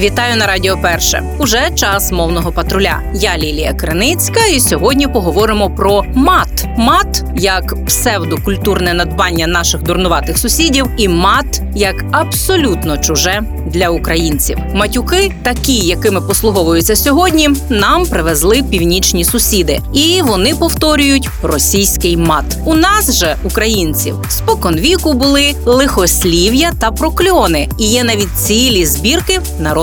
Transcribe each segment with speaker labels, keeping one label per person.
Speaker 1: Вітаю на Радіо Перше. Уже час мовного патруля. Я Лілія Криницька, і сьогодні поговоримо про мат. Мат як псевдокультурне надбання наших дурнуватих сусідів, і мат як абсолютно чуже для українців. Матюки, такі, якими послуговуються сьогодні, нам привезли північні сусіди, і вони повторюють російський мат. У нас же, українців, споконвіку були лихослів'я та прокльони, і є навіть цілі збірки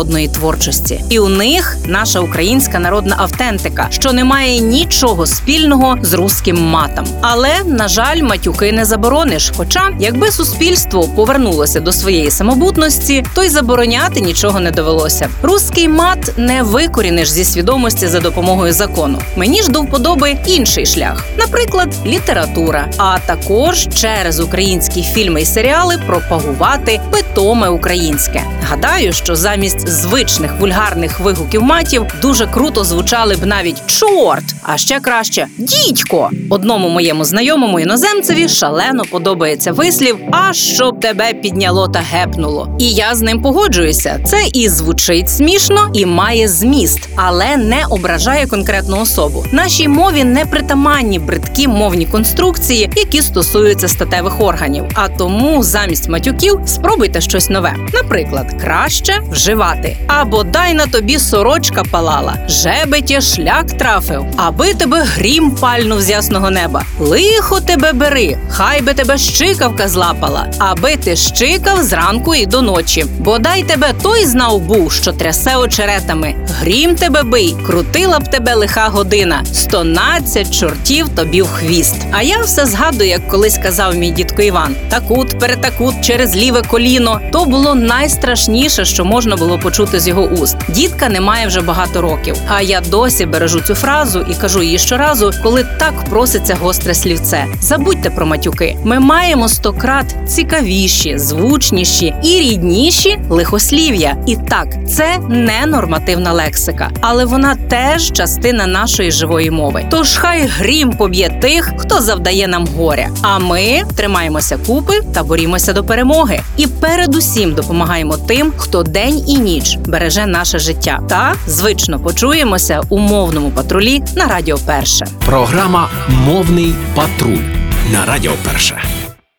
Speaker 1: народної творчості. І у них наша українська народна автентика, що не має нічого спільного з руським матом. Але на жаль, матюки не заборониш. Хоча, якби суспільство повернулося до своєї самобутності, то й забороняти нічого не довелося. Руський мат не викоріниш зі свідомості за допомогою закону. Мені ж до вподоби інший шлях, наприклад, література, а також через українські фільми і серіали пропагувати питоме українське. Гадаю, що замість звичних вульгарних вигуків матів дуже круто звучали б навіть чорт, а ще краще дідько. Одному моєму знайомому іноземцеві шалено подобається вислів, а щоб тебе підняло та гепнуло. І я з ним погоджуюся. Це і звучить смішно, і має зміст, але не ображає конкретну особу. Нашій мові не притаманні бридкі мовні конструкції, які стосуються статевих органів. А тому замість матюків спробуйте щось нове. Наприклад, краще вживати. Або дай на тобі сорочка палала, жебетє шлях трафив, аби тебе грім пальнув з ясного неба. Лихо тебе бери, хай би тебе щикавка злапала, аби ти щикав зранку і до ночі. Бодай тебе той знав був, що трясе очеретами. Грім тебе бий, крутила б тебе лиха година. Стонадцять чортів тобі в хвіст. А я все згадую, як колись казав мій дідко Іван: такут, перетакут через ліве коліно. То було найстрашніше, що можна було почути з його уст. Дідка немає вже багато років. А я досі бережу цю фразу і кажу її щоразу, коли так проситься гостре слівце. Забудьте про матюки. Ми маємо стократ цікавіші, звучніші і рідніші лихослів'я. І так, це не нормативна лексика, але вона теж частина нашої живої мови. Тож хай грім поб'є тих, хто завдає нам горя. А ми тримаємося купи та борімося до перемоги. І передусім допомагаємо тим, хто день і ніч береже наше життя. Та звично почуємося у мовному патрулі на Радіо Перше.
Speaker 2: Програма Мовний патруль на Радіо Перше.